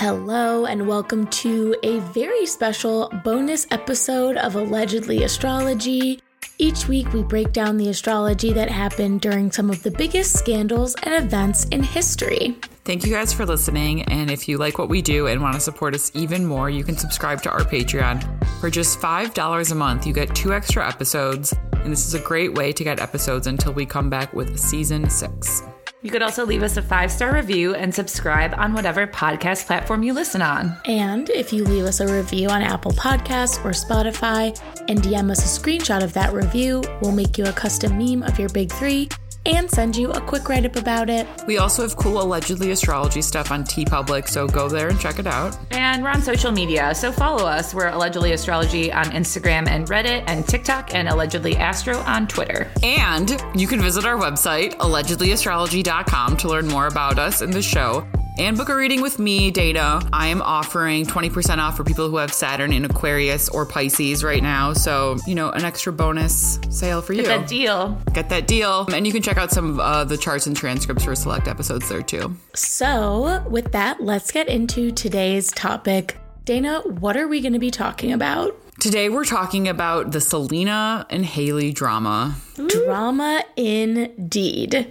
Hello, and welcome to a very special bonus episode of Allegedly Astrology. Each week, we break down the astrology that happened during some of the biggest scandals and events in history. Thank you guys for listening. And if you like what we do and want to support us even more, you can subscribe to our Patreon. For just $5 a month, you get two extra episodes. And this is a great way to get episodes until we come back with season six. You could also leave us a five star review and subscribe on whatever podcast platform you listen on. And if you leave us a review on Apple Podcasts or Spotify and DM us a screenshot of that review, we'll make you a custom meme of your big three and send you a quick write up about it. We also have cool allegedly astrology stuff on TeePublic, so go there and check it out. And we're on social media, so follow us. We're allegedly astrology on Instagram and Reddit and TikTok, and allegedly astro on Twitter. And you can visit our website, allegedlyastrology.com, to learn more about us and the show and book a reading with me, Dana. I am offering 20% off for people who have Saturn in Aquarius or Pisces right now. So, you know, an extra bonus sale for you. Get that deal. Get that deal. And you can check out some of uh, the charts and transcripts for select episodes there too. So, with that, let's get into today's topic. Dana, what are we going to be talking about? Today, we're talking about the Selena and Hailey drama. Drama indeed.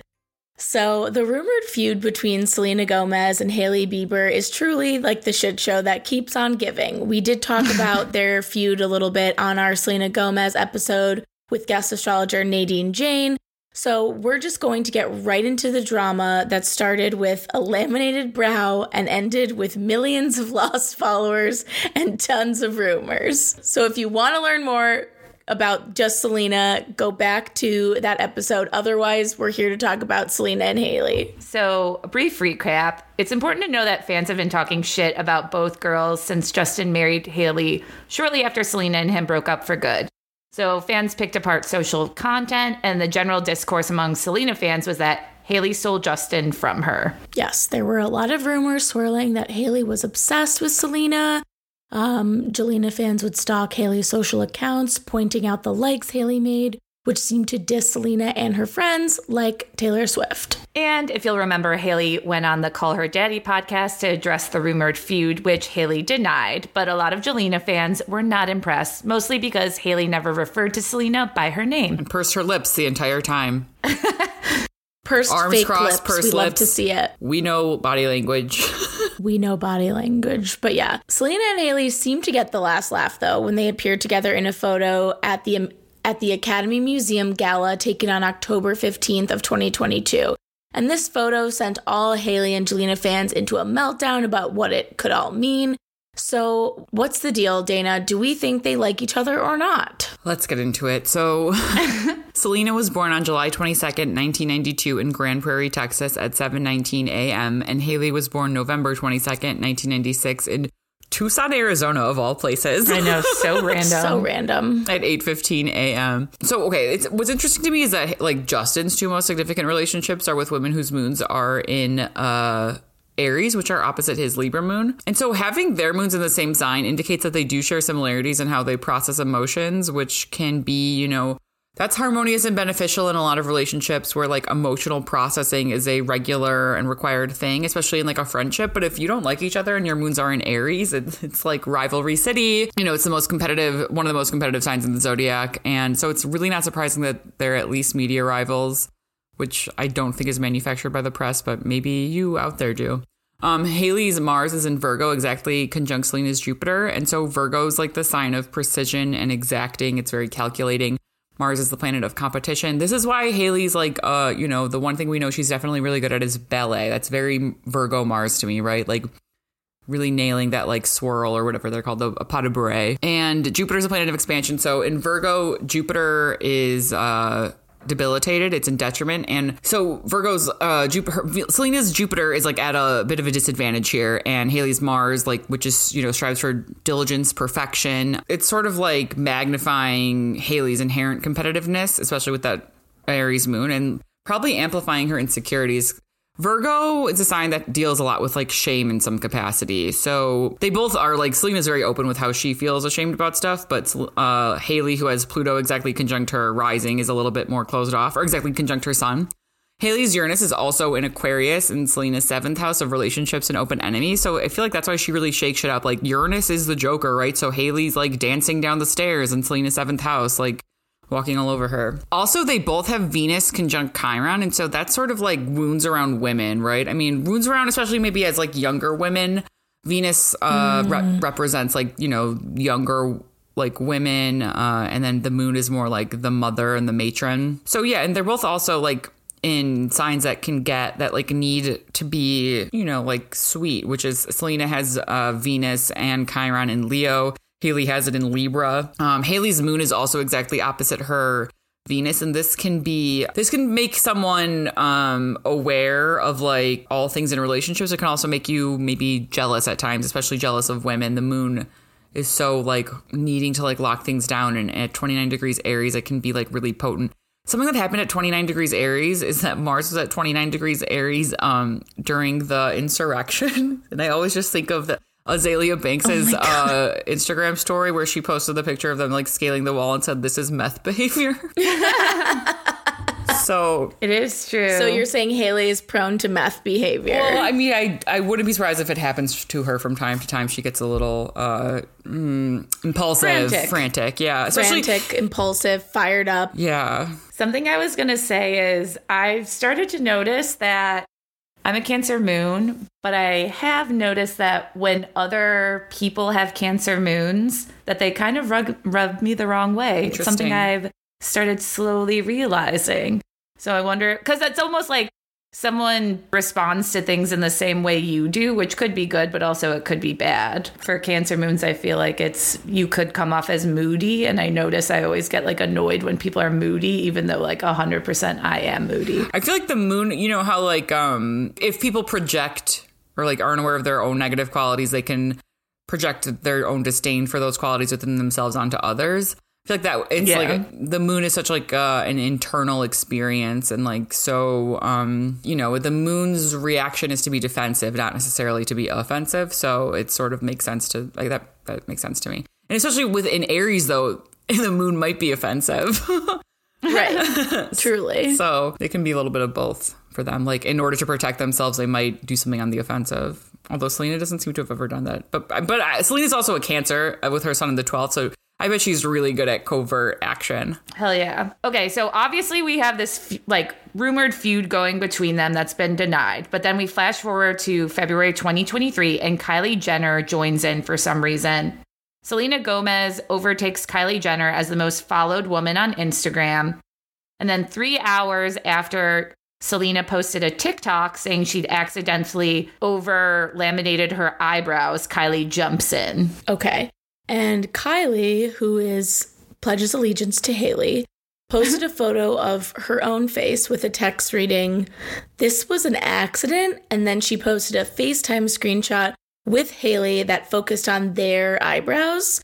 So, the rumored feud between Selena Gomez and Hailey Bieber is truly like the shit show that keeps on giving. We did talk about their feud a little bit on our Selena Gomez episode with guest astrologer Nadine Jane. So, we're just going to get right into the drama that started with a laminated brow and ended with millions of lost followers and tons of rumors. So, if you want to learn more, about just Selena, go back to that episode. Otherwise, we're here to talk about Selena and Hailey. So, a brief recap. It's important to know that fans have been talking shit about both girls since Justin married Hailey shortly after Selena and him broke up for good. So, fans picked apart social content, and the general discourse among Selena fans was that Hailey stole Justin from her. Yes, there were a lot of rumors swirling that Hailey was obsessed with Selena um, Jelena fans would stalk Hailey's social accounts, pointing out the likes Hailey made, which seemed to diss Selena and her friends, like Taylor Swift. And if you'll remember, Hailey went on the Call Her Daddy podcast to address the rumored feud, which Hailey denied. But a lot of Jelena fans were not impressed, mostly because Hailey never referred to Selena by her name and pursed her lips the entire time. pursed Arms crossed, lips. Pursed we lips. love to see it. We know body language. we know body language. But yeah, Selena and Hailey seemed to get the last laugh though when they appeared together in a photo at the at the Academy Museum gala taken on October 15th of 2022. And this photo sent all Hailey and Jelena fans into a meltdown about what it could all mean. So, what's the deal, Dana? Do we think they like each other or not? Let's get into it. So, Selena was born on July 22nd, 1992 in Grand Prairie, Texas at 7:19 a.m. and Hailey was born November 22nd, 1996 in Tucson, Arizona, of all places. I know, so random. so random. At 8:15 a.m. So, okay, it's, what's interesting to me is that like Justin's two most significant relationships are with women whose moons are in uh Aries, which are opposite his Libra moon. And so having their moons in the same sign indicates that they do share similarities in how they process emotions, which can be, you know, that's harmonious and beneficial in a lot of relationships where like emotional processing is a regular and required thing, especially in like a friendship. But if you don't like each other and your moons are in Aries, it's, it's like rivalry city. You know, it's the most competitive, one of the most competitive signs in the zodiac. And so it's really not surprising that they're at least media rivals which I don't think is manufactured by the press, but maybe you out there do. Um, Hailey's Mars is in Virgo, exactly conjunct Selena's Jupiter. And so Virgo's like the sign of precision and exacting. It's very calculating. Mars is the planet of competition. This is why Hailey's like, uh, you know, the one thing we know she's definitely really good at is ballet. That's very Virgo Mars to me, right? Like really nailing that like swirl or whatever they're called, the pas de bourrée. And Jupiter's a planet of expansion. So in Virgo, Jupiter is uh debilitated. It's in detriment. And so Virgo's uh Jupiter Selena's Jupiter is like at a bit of a disadvantage here and hailey's Mars like which is, you know, strives for diligence, perfection. It's sort of like magnifying hailey's inherent competitiveness, especially with that Aries moon and probably amplifying her insecurities Virgo is a sign that deals a lot with like shame in some capacity. So they both are like Selena's very open with how she feels ashamed about stuff, but uh, Hailey, who has Pluto exactly conjunct her rising, is a little bit more closed off, or exactly conjunct her sun. Hailey's Uranus is also in Aquarius and Selena's seventh house of relationships and open enemies. So I feel like that's why she really shakes it up. Like Uranus is the Joker, right? So Hailey's like dancing down the stairs in Selena's seventh house, like walking all over her. Also, they both have Venus conjunct Chiron, and so that's sort of like wounds around women, right? I mean, wounds around, especially maybe as like younger women. Venus uh, mm. re- represents like you know younger like women, uh, and then the moon is more like the mother and the matron. So yeah, and they're both also like in signs that can get that like need to be you know like sweet which is selena has uh, venus and chiron in leo hailey has it in libra. Um, hailey's moon is also exactly opposite her venus and this can be this can make someone um, aware of like all things in relationships. It can also make you maybe jealous at times especially jealous of women. The moon is so like needing to like lock things down and at 29 degrees aries it can be like really potent. Something that happened at 29 degrees Aries is that Mars was at 29 degrees Aries um, during the insurrection. and I always just think of the Azealia Banks's oh uh, Instagram story where she posted the picture of them like scaling the wall and said, This is meth behavior. so it is true. So you're saying Hailey is prone to meth behavior? Well, I mean, I I wouldn't be surprised if it happens to her from time to time. She gets a little uh, mm, impulsive, frantic. frantic. Yeah, especially frantic, impulsive, fired up. Yeah. Something I was gonna say is I've started to notice that I'm a Cancer moon, but I have noticed that when other people have Cancer moons, that they kind of rub, rub me the wrong way. It's something I've started slowly realizing. So I wonder, because it's almost like someone responds to things in the same way you do, which could be good, but also it could be bad. For Cancer moons, I feel like it's, you could come off as moody. And I notice I always get like annoyed when people are moody, even though like 100% I am moody. I feel like the moon, you know, how like, um, if people project or like aren't aware of their own negative qualities, they can project their own disdain for those qualities within themselves onto others feel like that it's yeah. like the moon is such like uh, an internal experience and like so um you know the moon's reaction is to be defensive not necessarily to be offensive. So it sort of makes sense to like that that makes sense to me. And especially within aries though the moon might be offensive. Right. Truly. So it can be a little bit of both for them. Like in order to protect themselves they might do something on the offensive. Although selena doesn't seem to have ever done that. But but uh, selena's also a cancer uh, with her sun in the 12th so I bet she's really good at covert action. Hell yeah. Okay, so obviously we have this like rumored feud going between them that's been denied. But then we flash forward to February 2023 and Kylie Jenner joins in for some reason. Selena Gomez overtakes Kylie Jenner as the most followed woman on Instagram. And then 3 hours after Selena posted a TikTok saying she'd accidentally over laminated her eyebrows. Kylie jumps in. Okay. And Kylie, who is pledges allegiance to Hailey, posted a photo of her own face with a text reading, This was an accident. And then she posted a FaceTime screenshot with Hailey that focused on their eyebrows,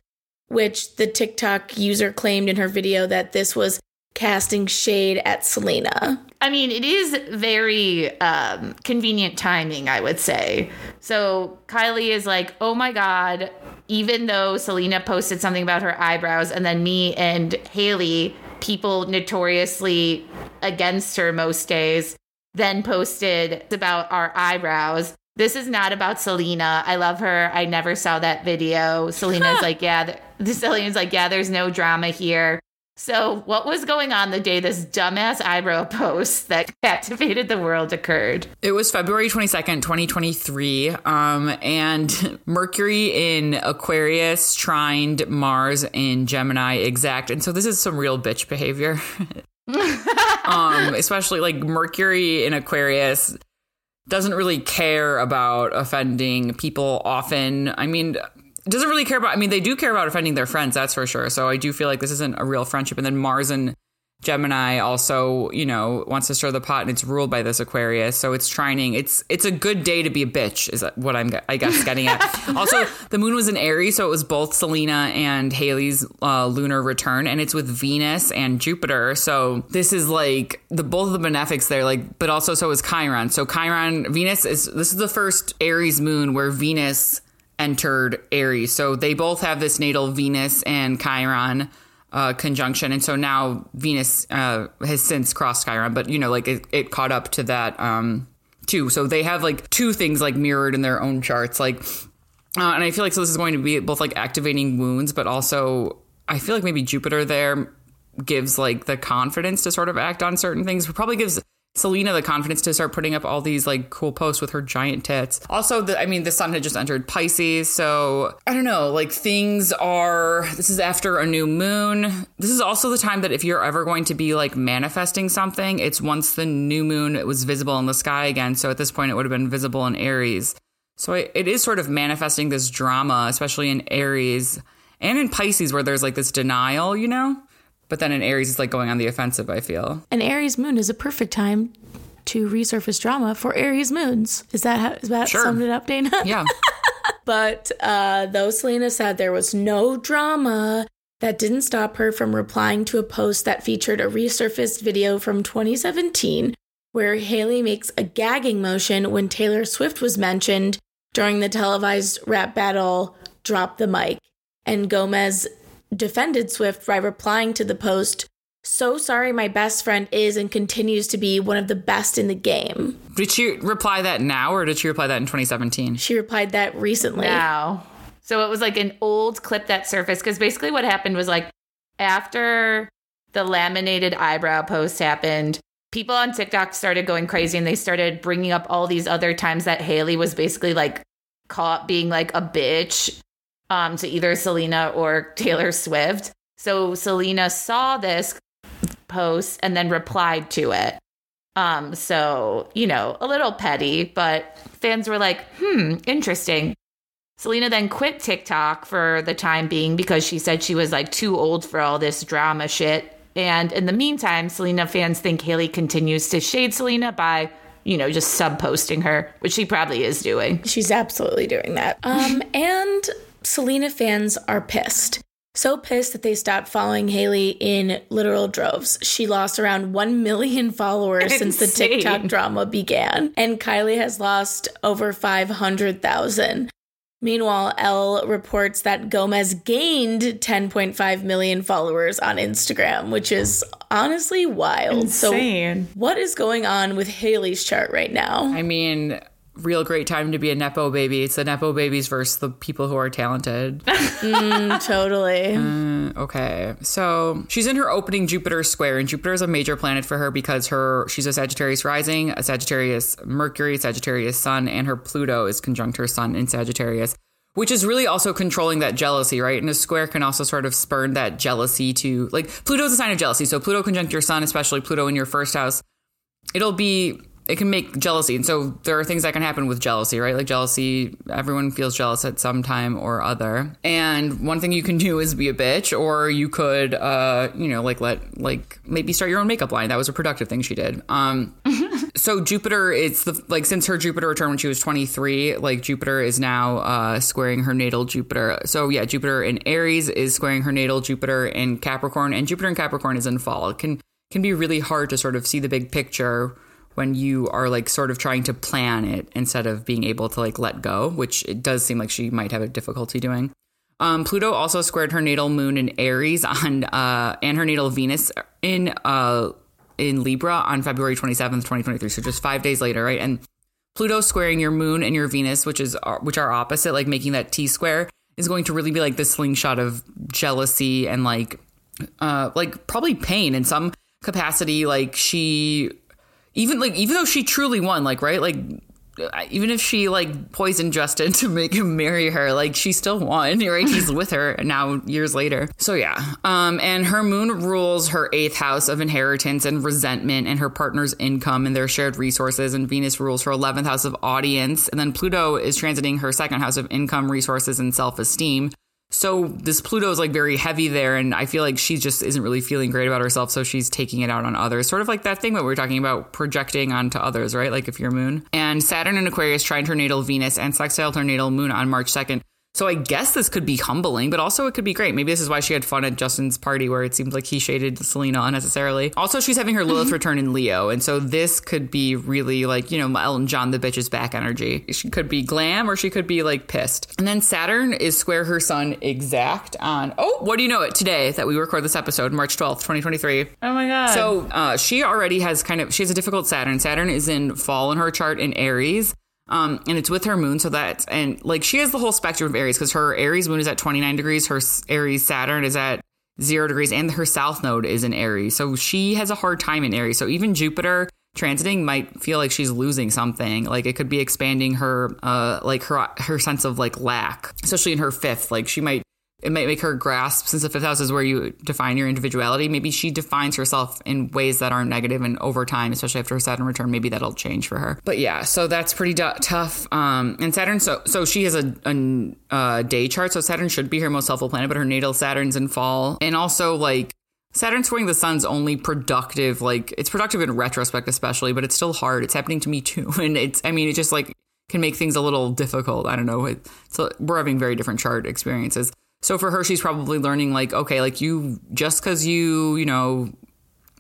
which the TikTok user claimed in her video that this was casting shade at Selena. I mean, it is very um, convenient timing, I would say. So Kylie is like, oh my God, even though Selena posted something about her eyebrows, and then me and Hailey, people notoriously against her most days, then posted about our eyebrows. This is not about Selena. I love her. I never saw that video. Selena's like, yeah, the Selena's like, yeah, there's no drama here. So, what was going on the day this dumbass eyebrow post that captivated the world occurred? It was February 22nd, 2023. Um, and Mercury in Aquarius trined Mars in Gemini exact. And so, this is some real bitch behavior. um, especially like Mercury in Aquarius doesn't really care about offending people often. I mean, doesn't really care about. I mean, they do care about offending their friends, that's for sure. So I do feel like this isn't a real friendship. And then Mars and Gemini also, you know, wants to stir the pot, and it's ruled by this Aquarius. So it's trining. It's it's a good day to be a bitch, is what I'm I guess getting at. also, the moon was in Aries, so it was both Selena and Hailey's uh, lunar return, and it's with Venus and Jupiter. So this is like the both of the benefics there, like, but also so is Chiron. So Chiron, Venus is this is the first Aries moon where Venus entered Aries. So they both have this natal Venus and Chiron uh, conjunction, and so now Venus uh, has since crossed Chiron, but you know, like it, it caught up to that um, too. So they have like two things like mirrored in their own charts, like, uh, and I feel like so this is going to be both like activating wounds, but also I feel like maybe Jupiter there gives like the confidence to sort of act on certain things. Probably gives Selena the confidence to start putting up all these like cool posts with her giant tits. Also, the, I mean, the sun had just entered Pisces, so I don't know. Like things are. This is after a new moon. This is also the time that if you're ever going to be like manifesting something, it's once the new moon it was visible in the sky again. So at this point, it would have been visible in Aries. So it is sort of manifesting this drama, especially in Aries and in Pisces, where there's like this denial, you know. But then in Aries, it's like going on the offensive, I feel. An Aries moon is a perfect time to resurface drama for Aries moons. Is that how, is that Sure. summed it up, Dana? Yeah. But uh, though Selena said there was no drama, that didn't stop her from replying to a post that featured a resurfaced video from 2017 where Hailey makes a gagging motion when Taylor Swift was mentioned during the televised rap battle Drop the Mic. And Gomez defended Swift by replying to the post, So sorry, my best friend is and continues to be one of the best in the game. did she reply that now or did she reply that in 2017? She replied that recently. Now. So it was like an old clip that surfaced because basically what happened was like after the laminated eyebrow post happened, people on TikTok started going crazy and they started bringing up all these other times that Hailey was basically like caught being like a bitch um, to either Selena or Taylor Swift. So Selena saw this post and then replied to it. Um, so, you know, a little petty, but fans were like, hmm, interesting. Selena then quit TikTok for the time being because she said she was like too old for all this drama shit. And in the meantime, Selena fans think Hailey continues to shade Selena by, you know, just sub posting her, which she probably is doing. She's absolutely doing that. Um, and Selena fans are pissed. So pissed that they stopped following Hailey in literal droves. She lost around 1 million followers since the TikTok drama began, and Kylie has lost over 500,000. Meanwhile, Elle reports that Gomez gained 10.5 million followers on Instagram, which is honestly wild. So, what is going on with Hailey's chart right now? I mean, real great time to be a Nepo baby. It's the Nepo babies versus the people who are talented. Mm, totally. Uh, okay. So she's in her opening Jupiter square, and Jupiter is a major planet for her because her she's a Sagittarius rising, a Sagittarius Mercury, Sagittarius Sun, and her Pluto is conjunct her Sun in Sagittarius. Which is really also controlling that jealousy, right? And a square can also sort of spurn that jealousy to like Pluto's a sign of jealousy. So Pluto conjunct your sun, especially Pluto in your first house, it'll be it can make jealousy. And so there are things that can happen with jealousy, right? Like jealousy, everyone feels jealous at some time or other. And one thing you can do is be a bitch, or you could, uh, you know, like let, like maybe start your own makeup line. That was a productive thing she did. Um, so Jupiter, it's the, like since her Jupiter return when she was 23, like Jupiter is now, uh, squaring her natal Jupiter. So yeah, Jupiter in Aries is squaring her natal Jupiter in Capricorn, and Jupiter in Capricorn is in fall. It can, can be really hard to sort of see the big picture when you are like sort of trying to plan it instead of being able to like let go, which it does seem like she might have a difficulty doing. Um, Pluto also squared her natal moon in Aries on uh, and her natal Venus in uh, in Libra on February 27th, 2023. So just five days later, right? And Pluto squaring your moon and your Venus, which is uh, which are opposite, like making that T square, is going to really be like the slingshot of jealousy and like uh like probably pain in some capacity. Like she even like even though she truly won, like right, like even if she like poisoned Justin to make him marry her, like she still won, right? He's with her now years later. So yeah. Um and her moon rules her eighth house of inheritance and resentment and her partner's income and their shared resources and Venus rules her 11th house of audience and then Pluto is transiting her second house of income, resources and self-esteem. So this Pluto is like very heavy there, and I feel like she just isn't really feeling great about herself, so she's taking it out on others. Sort of like that thing that we were talking about projecting onto others, right? Like if you're moon. And Saturn in Aquarius trined her natal Venus and sextiled her natal moon on March 2nd. So I guess this could be humbling, but also it could be great. Maybe this is why she had fun at Justin's party where it seemed like he shaded Selena unnecessarily. Also, she's having her Lilith return in Leo. And so this could be really like, you know, Elton John, the bitch is back energy. She could be glam or she could be like pissed. And then Saturn is square her sun exact on, oh, what do you know it today that we record this episode, March 12th, 2023. Oh my God. So uh, she already has kind of, she has a difficult Saturn. Saturn is in fall in her chart in Aries. Um, and it's with her moon, so that's and like she has the whole spectrum of Aries because her Aries moon is at 29 degrees, her Aries Saturn is at zero degrees, and her South Node is in Aries. So she has a hard time in Aries. So even Jupiter transiting might feel like she's losing something. Like it could be expanding her, uh, like her her sense of like lack, especially in her fifth. Like she might it might make her grasp since the fifth house is where you define your individuality maybe she defines herself in ways that are negative and over time especially after saturn return maybe that'll change for her but yeah so that's pretty d- tough um and saturn so so she has a, a uh, day chart so saturn should be her most helpful planet but her natal saturn's in fall and also like Saturn squaring the sun's only productive, like it's productive in retrospect, especially, but it's still hard. It's happening to me too. And it's, I mean, it just like can make things a little difficult. I don't know. So we're having very different chart experiences. So for her, she's probably learning like, okay, like you, just because you, you know,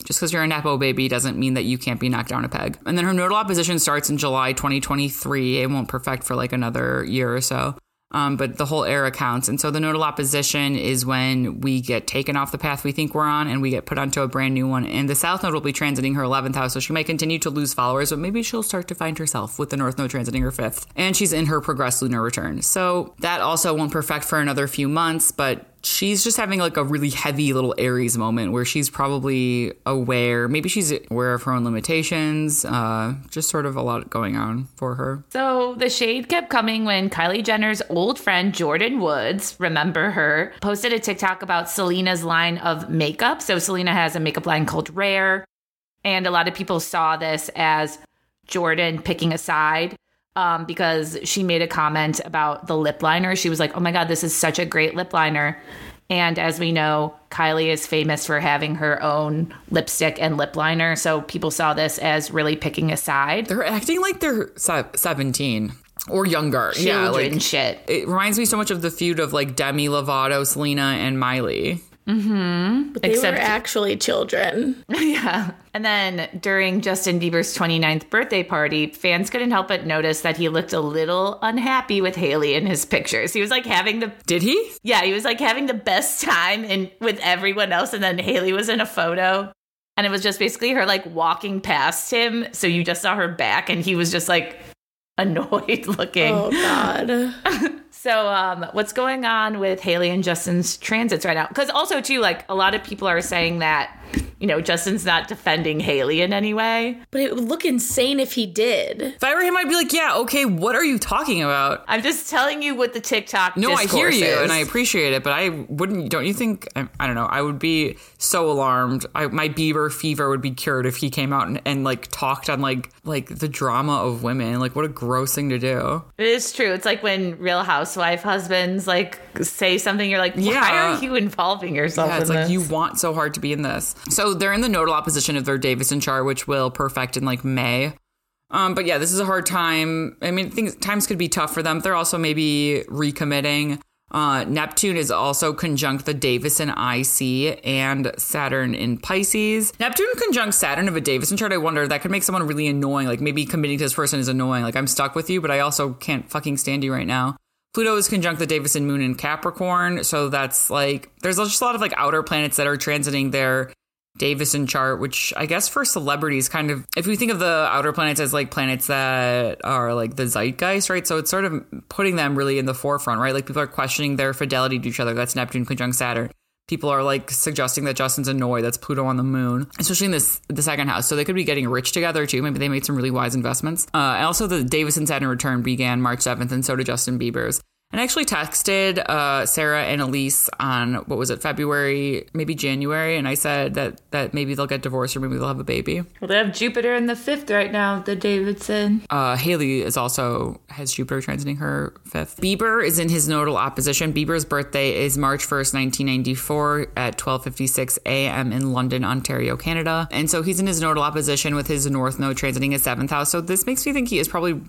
just because you're a Nepo baby doesn't mean that you can't be knocked down a peg. And then her nodal opposition starts in July 2023. It won't perfect for like another year or so um, but the whole era counts. And so the nodal opposition is when we get taken off the path we think we're on and we get put onto a brand new one. And the south node will be transiting her 11th house, so she might continue to lose followers, but maybe she'll start to find herself with the north node transiting her fifth. And she's in her progressed lunar return. So that also won't perfect for another few months, but she's just having like a really heavy little Aries moment where she's probably aware, maybe she's aware of her own limitations, uh, just sort of a lot going on for her. So the shade kept coming when Kylie Jenner's old friend Jordyn Woods, remember her, posted a TikTok about Selena's line of makeup. So Selena has a makeup line called Rare, and a lot of people saw this as Jordan picking a side. Um, because she made a comment about the lip liner. She was like, oh my God, this is such a great lip liner. And as we know, Kylie is famous for having her own lipstick and lip liner. So people saw this as really picking a side. They're acting like they're 17 or younger. yeah, like shit. it reminds me so much of the feud of like Demi Lovato, Selena, and Miley. But they Except- were actually children. Yeah. And then during Justin Bieber's 29th birthday party, fans couldn't help but notice that he looked a little unhappy with Hailey in his pictures. He was like having the Did he? yeah, he was like having the best time and with everyone else and then Hailey was in a photo and it was just basically her like walking past him, so you just saw her back and he was just like annoyed looking. Oh God. So, um, what's going on with Hailey and Justin's transits right now? Because also, too, like a lot of people are saying that, you know, Justin's not defending Hailey in any way. But it would look insane if he did. If I were him, I'd be like, yeah, okay, what are you talking about? I'm just telling you what the TikTok. Is. No, I hear you is. and I appreciate it, but I wouldn't. Don't you think? I, I don't know. I would be so alarmed. I, my Bieber fever would be cured if he came out and, and like talked on like like the drama of women. Like, what a gross thing to do. It is true. It's like when Real Housewife husbands like say something, you're like, why Yeah. are you involving yourself Yeah, in it's like this? you want so hard to be in this. So they're in the nodal opposition of their Davison chart, which will perfect in like May. Um, but yeah, this is a hard time. I mean, things times could be tough for them. They're also maybe recommitting. Uh, Neptune is also conjunct the Davison IC and Saturn in Pisces. Neptune conjunct Saturn of a Davison chart. I wonder that could make someone really annoying. Like maybe committing to this person is annoying. Like I'm stuck with you, but I also can't fucking stand you right now. Pluto is conjunct the Davison moon in Capricorn. So that's like, there's just a lot of like outer planets that are transiting their Davison chart, which I guess for celebrities, kind of, if we think of the outer planets as like planets that are like the zeitgeist, right? So it's sort of putting them really in the forefront, right? Like people are questioning their fidelity to each other. That's Neptune conjunct Saturn. People are like suggesting that Justin's annoyed. That's Pluto on the moon, especially in this the second house. So they could be getting rich together too. Maybe they made some really wise investments. Uh, and also, the Davison Saturn return began March seventh, and so did Justin Bieber's. And I actually texted uh, Sarah and Elise on what was it, February, maybe January, and I said that that maybe they'll get divorced or maybe they'll have a baby. well, they have Jupiter in the fifth right now, the Davison. Uh, Hailey is also has Jupiter transiting her fifth. Bieber is in his nodal opposition. Bieber's birthday is March first, nineteen ninety four, at twelve fifty six a.m. in London, Ontario, Canada. And so he's in his nodal opposition with his North node transiting his seventh house. So this makes me think he is probably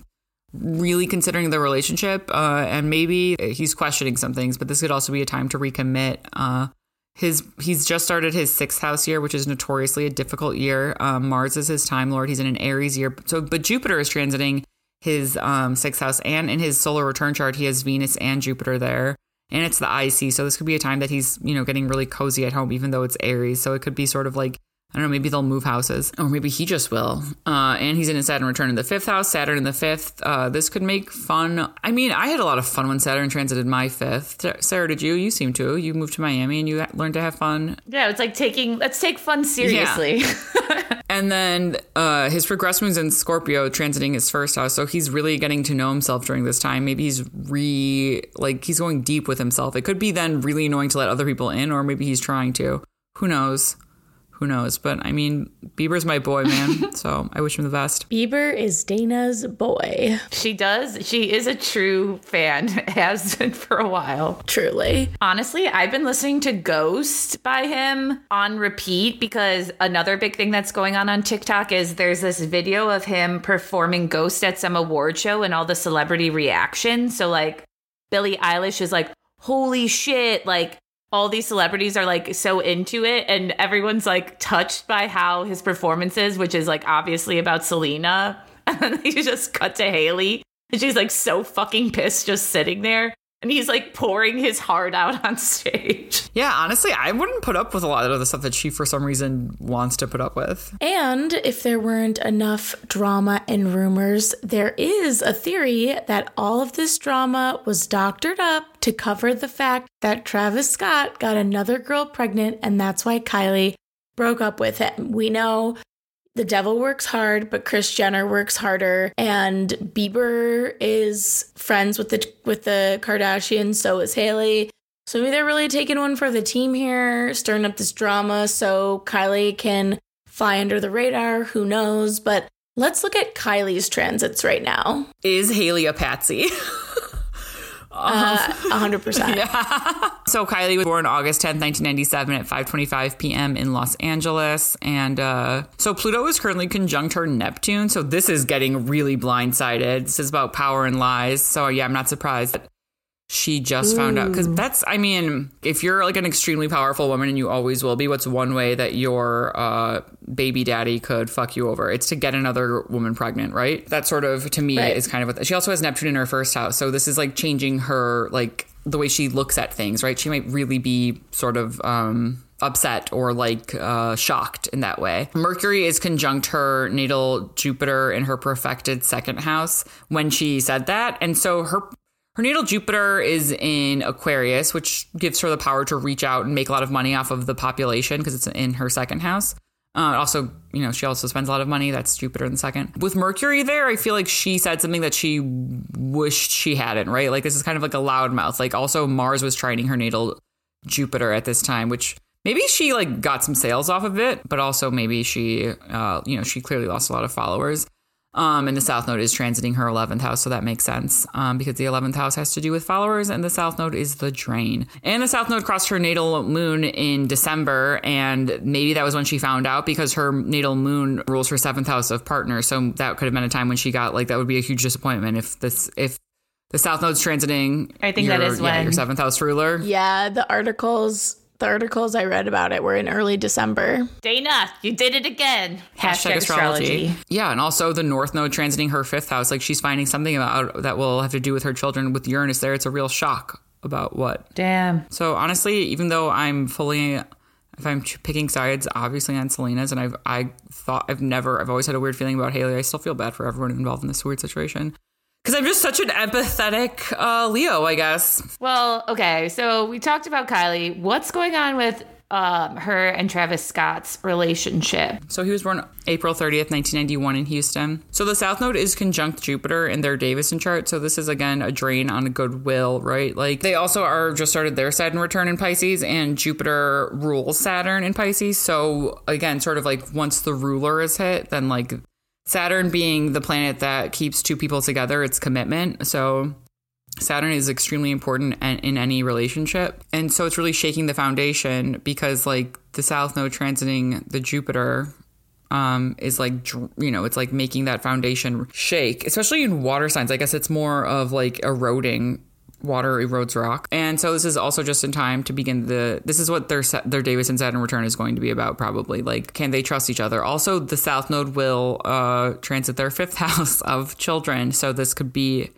really considering the relationship, uh, and maybe he's questioning some things. But this could also be a time to recommit. Uh, his he's just started his sixth house year, which is notoriously a difficult year. Um, Mars is his time lord. He's in an Aries year. So, but Jupiter is transiting his um, sixth house, and in his solar return chart, he has Venus and Jupiter there. And it's the IC, so this could be a time that he's, you know, getting really cozy at home, even though it's Aries. So it could be sort of like I don't know, maybe they'll move houses, or maybe he just will. Uh, and he's in a Saturn return in the fifth house, Saturn in the fifth. Uh, this could make fun. I mean, I had a lot of fun when Saturn transited my fifth. Sarah, did you? You seem to. You moved to Miami and you learned to have fun. Yeah, it's like taking, let's take fun seriously. Yeah. and then uh, his progress moon's in Scorpio, transiting his first house. So he's really getting to know himself during this time. Maybe he's re, like, he's going deep with himself. It could be then really annoying to let other people in, or maybe he's trying to. Who knows? Who knows? But I mean, Bieber's my boy, man. so I wish him the best. Bieber is Dana's boy. She does. She is a true fan, has been for a while. Truly. Honestly, I've been listening to Ghost by him on repeat because another big thing that's going on on TikTok is there's this video of him performing Ghost at some award show and all the celebrity reaction. So, like, Billie Eilish is like, holy shit, like, all these celebrities are like so into it and everyone's like touched by how his performance is, which is like obviously about Selena. And then they just cut to Hailey and she's like so fucking pissed just sitting there. And he's like pouring his heart out on stage. Yeah, honestly, I wouldn't put up with a lot of the stuff that she, for some reason, wants to put up with. And if there weren't enough drama and rumors, there is a theory that all of this drama was doctored up to cover the fact that Travis Scott got another girl pregnant, and that's why Kylie broke up with him. We know the devil works hard, but Kris Jenner works harder. And Bieber is friends with the with the Kardashians, so is Hailey. So maybe they're really taking one for the team here, stirring up this drama so Kylie can fly under the radar. Who knows? But let's look at Kylie's transits right now. Is Hailey a patsy? Uh, 100%. yeah. So Kylie was born August 10th, 1997 at 5:25 p.m. in Los Angeles and uh, so Pluto is currently conjunct her Neptune, so this is getting really blindsided. This is about power and lies. So yeah, I'm not surprised she just Ooh. found out because that's i mean if you're like an extremely powerful woman and you always will be what's one way that your uh, baby daddy could fuck you over it's to get another woman pregnant right that sort of to me right. is kind of what she also has neptune in her first house so this is like changing her like the way she looks at things right she might really be sort of um upset or like uh, shocked in that way. Mercury is conjunct her natal Jupiter in her perfected second house when she said that. And so her her natal Jupiter is in Aquarius, which gives her the power to reach out and make a lot of money off of the population because it's in her second house. Uh, also, you know, she also spends a lot of money. That's Jupiter in the second. With Mercury there, I feel like she said something that she wished she hadn't, right? Like, this is kind of like a loud mouth. Like, also, Mars was trining her natal Jupiter at this time, which maybe she like got some sales off of it, but also maybe she, uh, you know, she clearly lost a lot of followers. Um, and the South Node is transiting her 11th house, so that makes sense um, because the 11th house has to do with followers, and the South Node is the drain. And the South Node crossed her natal moon in December, and maybe that was when she found out because her natal moon rules her seventh house of partners. So that could have been a time when she got like that would be a huge disappointment if this if the South Node's transiting. I think your, that is yeah, when your seventh house ruler. Yeah, the articles the articles I read about it were in early December. Dana, you did it again. Hashtag, Hashtag astrology. astrology. Yeah, and also the North Node transiting her fifth house. Like she's finding something about that will have to do with her children with Uranus there. It's a real shock about what. Damn. So honestly, even though I'm fully if I'm picking sides, obviously on Selena's, and I've I thought I've never I've always had a weird feeling about Hailey. I still feel bad for everyone involved in this weird situation because I'm just such an empathetic uh, Leo, I guess. Well, okay. So we talked about Kylie. What's going on with um, her and Travis Scott's relationship? So he was born April 30th, 1991 in Houston. So the South Node is conjunct Jupiter in their Davison chart. So this is again a drain on goodwill, right? Like they also are just started their Saturn return in Pisces and Jupiter rules Saturn in Pisces. So again, sort of like once the ruler is hit, then like Saturn being the planet that keeps two people together, it's commitment. So Saturn is extremely important in any relationship. And so it's really shaking the foundation because, like, the South Node transiting the Jupiter um, is like you know it's like making that foundation shake, especially in water signs. I guess it's more of like eroding water erodes rock. And so this is also just in time to begin the this is what their their Davison Saturn return is going to be about probably. Like can they trust each other? Also the south node will uh transit their fifth house of children. So this could be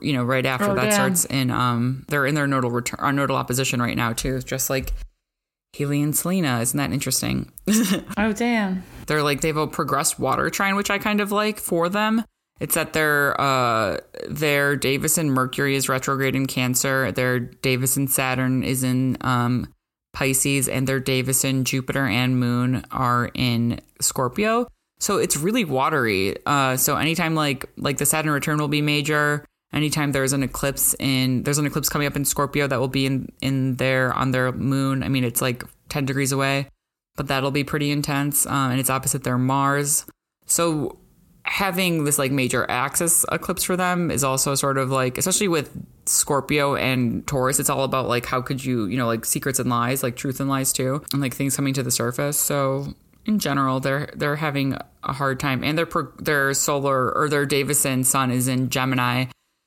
you know right after Oh, that damn. starts in um they're in their nodal return uh, nodal opposition right now too. Just like Hailey and Selena, isn't that interesting? Oh damn. they're like they have a progressed water trine, which I kind of like for them. It's that their uh their Davison Mercury is retrograde in Cancer, their Davison Saturn is in um Pisces, and their Davison Jupiter and Moon are in Scorpio. So it's really watery. Uh so anytime like like the Saturn return will be major. Anytime there's an eclipse in there's an eclipse coming up in Scorpio that will be in in there on their moon. I mean it's like ten degrees away but that'll be pretty intense. Um, and it's opposite their Mars. So having this like major axis eclipse for them is also sort of like, especially with Scorpio and Taurus, it's all about like how could you, you know, like secrets and lies, like truth and lies too, and like things coming to the surface. So in general, they're they're having a hard time, and their their solar or their Davison sun is in Gemini.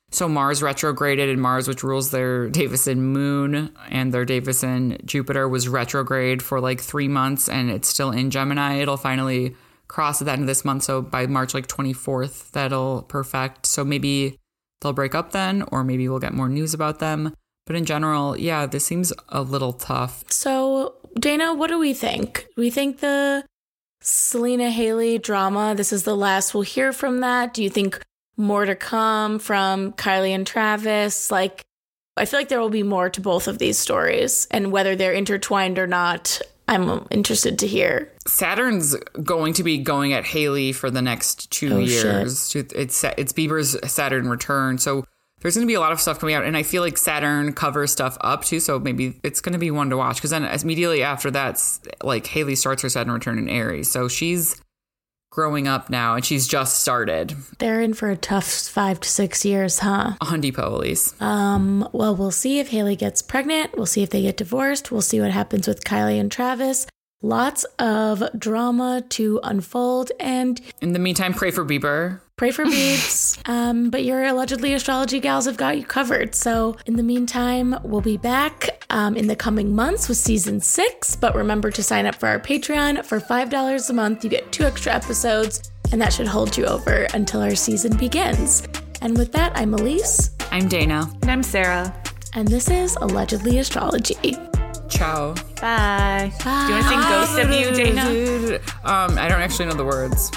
So Mars retrograded, and Mars, which rules their Davison moon and their Davison Jupiter, was retrograde for like three months, and it's still in Gemini. It'll finally cross at the end of this month. So by March like 24th, that'll perfect. So maybe they'll break up then, or maybe we'll get more news about them. But in general, yeah, this seems a little tough. So, Dana, what do we think? We think the Selena Hailey drama, this is the last we'll hear from that. Do you think more to come from Kylie and Travis? Like, I feel like there will be more to both of these stories, and whether they're intertwined or not, I'm interested to hear. Saturn's going to be going at Hailey for the next two Oh, years. To- It's it's Bieber's Saturn return, so there's going to be a lot of stuff coming out, and I feel like Saturn covers stuff up too. So maybe it's going to be one to watch because then immediately after that's like Hailey starts her Saturn return in Aries, so she's growing up now, and she's just started. They're in for a tough five to six years, huh? A Depot, Elise. Um, well, we'll see if Hailey gets pregnant. We'll see if they get divorced. We'll see what happens with Kylie and Travis. Lots of drama to unfold and In the meantime, pray for Bieber. Pray for beeps. um, but your allegedly astrology gals have got you covered. So in the meantime, we'll be back um, in the coming months with season six. But remember to sign up for our Patreon for $5 a month. You get two extra episodes, and that should hold you over until our season begins. And with that, I'm Elise, I'm Dana. And I'm Sarah. and this is Allegedly Astrology. Ciao. Bye. Do you want to sing Ghost of You, Dana? Um, I don't actually know the words.